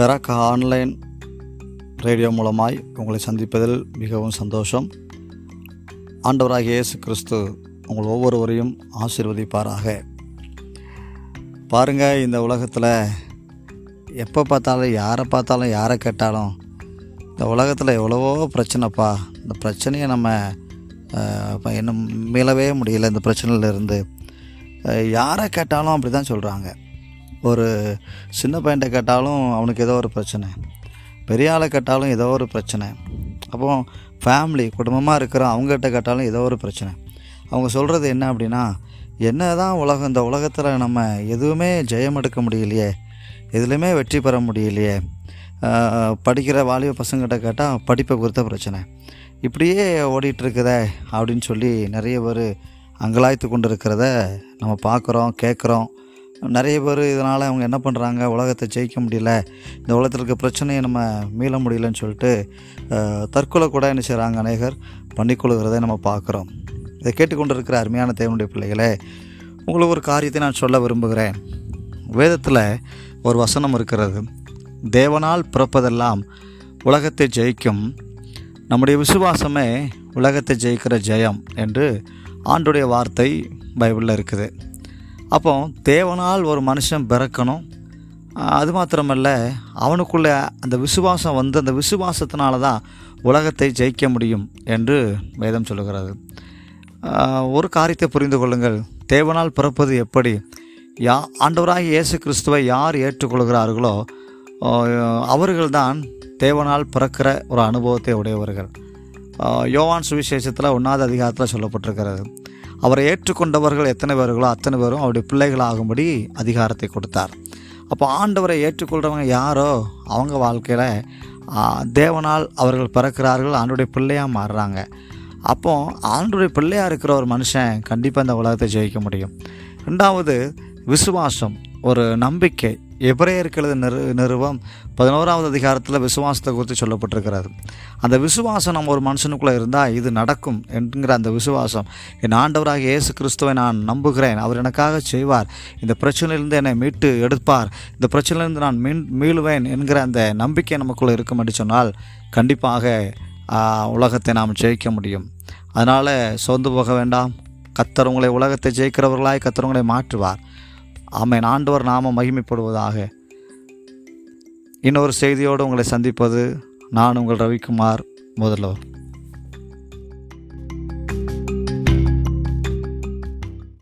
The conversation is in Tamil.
பெராக் ஆன்லைன் ரேடியோ மூலமாய் உங்களை சந்திப்பதில் மிகவும் சந்தோஷம். ஆண்டவராக இயேசு கிறிஸ்து உங்கள் ஒவ்வொருவரையும் ஆசீர்வதிப்பாராக. பாருங்கள் இந்த உலகத்தில் எப்போ பார்த்தாலும் யாரை பார்த்தாலும் யாரை கேட்டாலும் இந்த உலகத்தில் எவ்வளவோ பிரச்சனைப்பா. இந்த பிரச்சனையை நம்ம இன்னும் மீளவே முடியல இந்த பிரச்சனையிலேருந்து. யாரை கேட்டாலும் அப்படி தான் சொல்கிறாங்க ஒரு சின்ன பையன்கிட்ட கேட்டாலும் அவனுக்கு ஏதோ ஒரு பிரச்சனை. பெரிய ஆளை கேட்டாலும் ஏதோ ஒரு பிரச்சனை. அப்போ ஃபேமிலி குடும்பமாக இருக்கிற அவங்ககிட்ட கேட்டாலும் ஏதோ ஒரு பிரச்சனை. அவங்க சொல்கிறது என்ன அப்படின்னா என்ன தான் உலகம் இந்த உலகத்தில் நம்ம எதுவுமே ஜெயம் எடுக்க முடியலையே எதுலேயுமே வெற்றி பெற முடியலையே படிக்கிற வாலிப பசங்கிட்ட கேட்டால் படிப்பை குறித்த பிரச்சனை. இப்படியே ஓடிட்டு இருக்குதே அப்படின்னு சொல்லி நிறைய பேர் அங்கலாய்த்து கொண்டு இருக்கிறத நம்ம பார்க்குறோம் கேட்குறோம். நிறைய பேர் இதனால் அவங்க என்ன பண்ணுறாங்க உலகத்தை ஜெயிக்க முடியல. இந்த உலகத்தில் இருக்க பிரச்சனையை நம்ம மீள முடியலன்னு சொல்லிட்டு தற்கொலை கூட என்ன செய்கிறாங்க அநேகர்? பண்ணிக்கொள்கிறதை நம்ம பார்க்குறோம். இதை கேட்டுக்கொண்டு இருக்கிற அருமையான தேவனுடைய பிள்ளைகளே உங்களுக்கு ஒரு காரியத்தை நான் சொல்ல விரும்புகிறேன். வேதத்தில் ஒரு வசனம் இருக்கிறது. தேவனால் பிறப்பதெல்லாம் உலகத்தை ஜெயிக்கும். நம்முடைய விசுவாசமே உலகத்தை ஜெயிக்கிற ஜெயம் என்று ஆண்டுடைய வார்த்தை பைபிளில் இருக்குது. அப்போ தேவனால் ஒரு மனுஷன் பிறக்கணும். அது மாத்திரமல்ல அவனுக்குள்ள அந்த விசுவாசம் வந்து அந்த விசுவாசத்தினால தான் உலகத்தை ஜெயிக்க முடியும் என்று வேதம் சொல்லுகிறது. ஒரு காரியத்தை புரிந்து கொள்ளுங்கள். தேவனால் பிறப்பது எப்படி? யா ஆண்டவராக இயேசு கிறிஸ்துவை யார் ஏற்றுக்கொள்கிறார்களோ அவர்கள்தான் தேவனால் பிறக்கிற ஒரு அனுபவத்தை உடையவர்கள். யோவான் சுவிசேஷத்தில் ஒன்றாவது அதிகாரத்தில் சொல்லப்பட்டிருக்கிறது. அவரை ஏற்றுக்கொண்டவர்கள் எத்தனை பேர்களோ அத்தனை பேரும் அவருடைய பிள்ளைகளாகும்படி அதிகாரத்தை கொடுத்தார். அப்போ ஆண்டவரை ஏற்றுக்கொள்கிறவங்க யாரோ அவங்க வாழ்க்கையில் தேவனால் அவர்கள் பிறக்கிறார்கள் ஆண்டுடைய பிள்ளையாக மாறுறாங்க. அப்போ ஆண்டுடைய பிள்ளையாக இருக்கிற ஒரு மனுஷன் கண்டிப்பாக இந்த உலகத்தை ஜெயிக்க முடியும். ரெண்டாவது விசுவாசம் ஒரு நம்பிக்கை. எபிரேயர்களது நிறு நிறுவம் பதினோராவது அதிகாரத்தில் விசுவாசத்தை குறித்து சொல்லப்பட்டிருக்கிறது அந்த விசுவாசம் நம்ம ஒரு மனுஷனுக்குள்ளே இருந்தால் இது நடக்கும் என்கிற அந்த விசுவாசம் என் ஆண்டவராக இயேசு கிறிஸ்துவை நான் நம்புகிறேன். அவர் எனக்காக செய்வார். இந்த பிரச்சனையிலிருந்து என்னை மீட்டு எடுப்பார். இந்த பிரச்சனையிலிருந்து நான் மீன் மீளுவேன் என்கிற அந்த நம்பிக்கை நமக்குள்ளே இருக்கும் என்று சொன்னால் கண்டிப்பாக உலகத்தை நாம் ஜெயிக்க முடியும். அதனால் சோர்ந்து போக வேண்டாம். கத்தர் உங்களை உலகத்தை ஜெயிக்கிறவர்களாய் கத்தர் உங்களை மாற்றுவார். ஆமேன். ஆண்டவர் நாம மகிமைப்படுவதாக. இன்னொரு செய்தியோடு உங்களை சந்திப்பது நான் உங்கள் ரவிக்குமார் முதல்வர்.